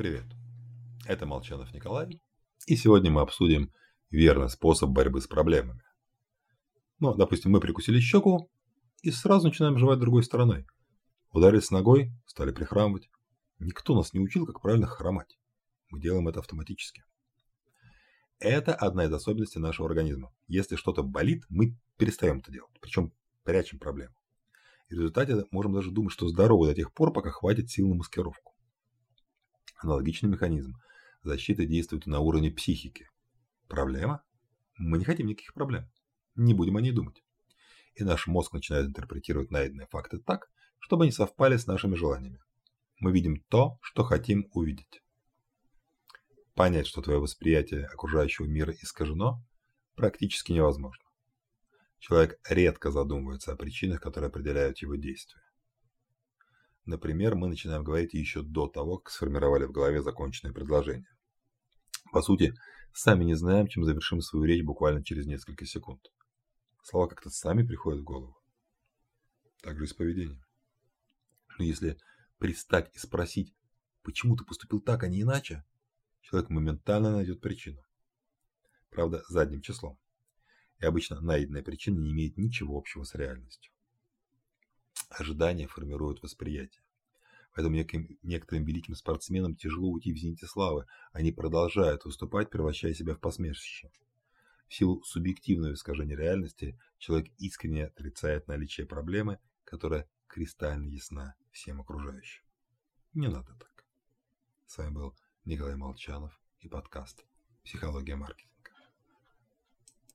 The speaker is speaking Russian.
Привет, это Молчанов Николай, и сегодня мы обсудим верный способ борьбы с проблемами. Ну, допустим, мы прикусили щеку и сразу начинаем жевать другой стороной. Ударились ногой, стали прихрамывать. Никто нас не учил, как правильно хромать. Мы делаем это автоматически. Это одна из особенностей нашего организма. Если что-то болит, мы перестаем это делать, причем прячем проблему. И в результате можем даже думать, что здоровы до тех пор, пока хватит сил на маскировку. Аналогичный механизм защиты действует на уровне психики. Проблема? Мы не хотим никаких проблем. Не будем о ней думать. И наш мозг начинает интерпретировать найденные факты так, чтобы они совпали с нашими желаниями. Мы видим то, что хотим увидеть. Понять, что твое восприятие окружающего мира искажено, практически невозможно. Человек редко задумывается о причинах, которые определяют его действия. Например, мы начинаем говорить еще до того, как сформировали в голове законченное предложение. По сути, сами не знаем, чем завершим свою речь буквально через несколько секунд. Слова как-то сами приходят в голову. Так же и с поведением. Но если пристать и спросить, почему ты поступил так, а не иначе, человек моментально найдет причину. Правда, задним числом. И обычно найденная причина не имеет ничего общего с реальностью. Ожидания формируют восприятие. Поэтому некоторым великим спортсменам тяжело уйти в зените славы. Они продолжают выступать, превращая себя в посмешище. В силу субъективного искажения реальности человек искренне отрицает наличие проблемы, которая кристально ясна всем окружающим. Не надо так. С вами был Николай Молчанов и подкаст «Психология маркетинга».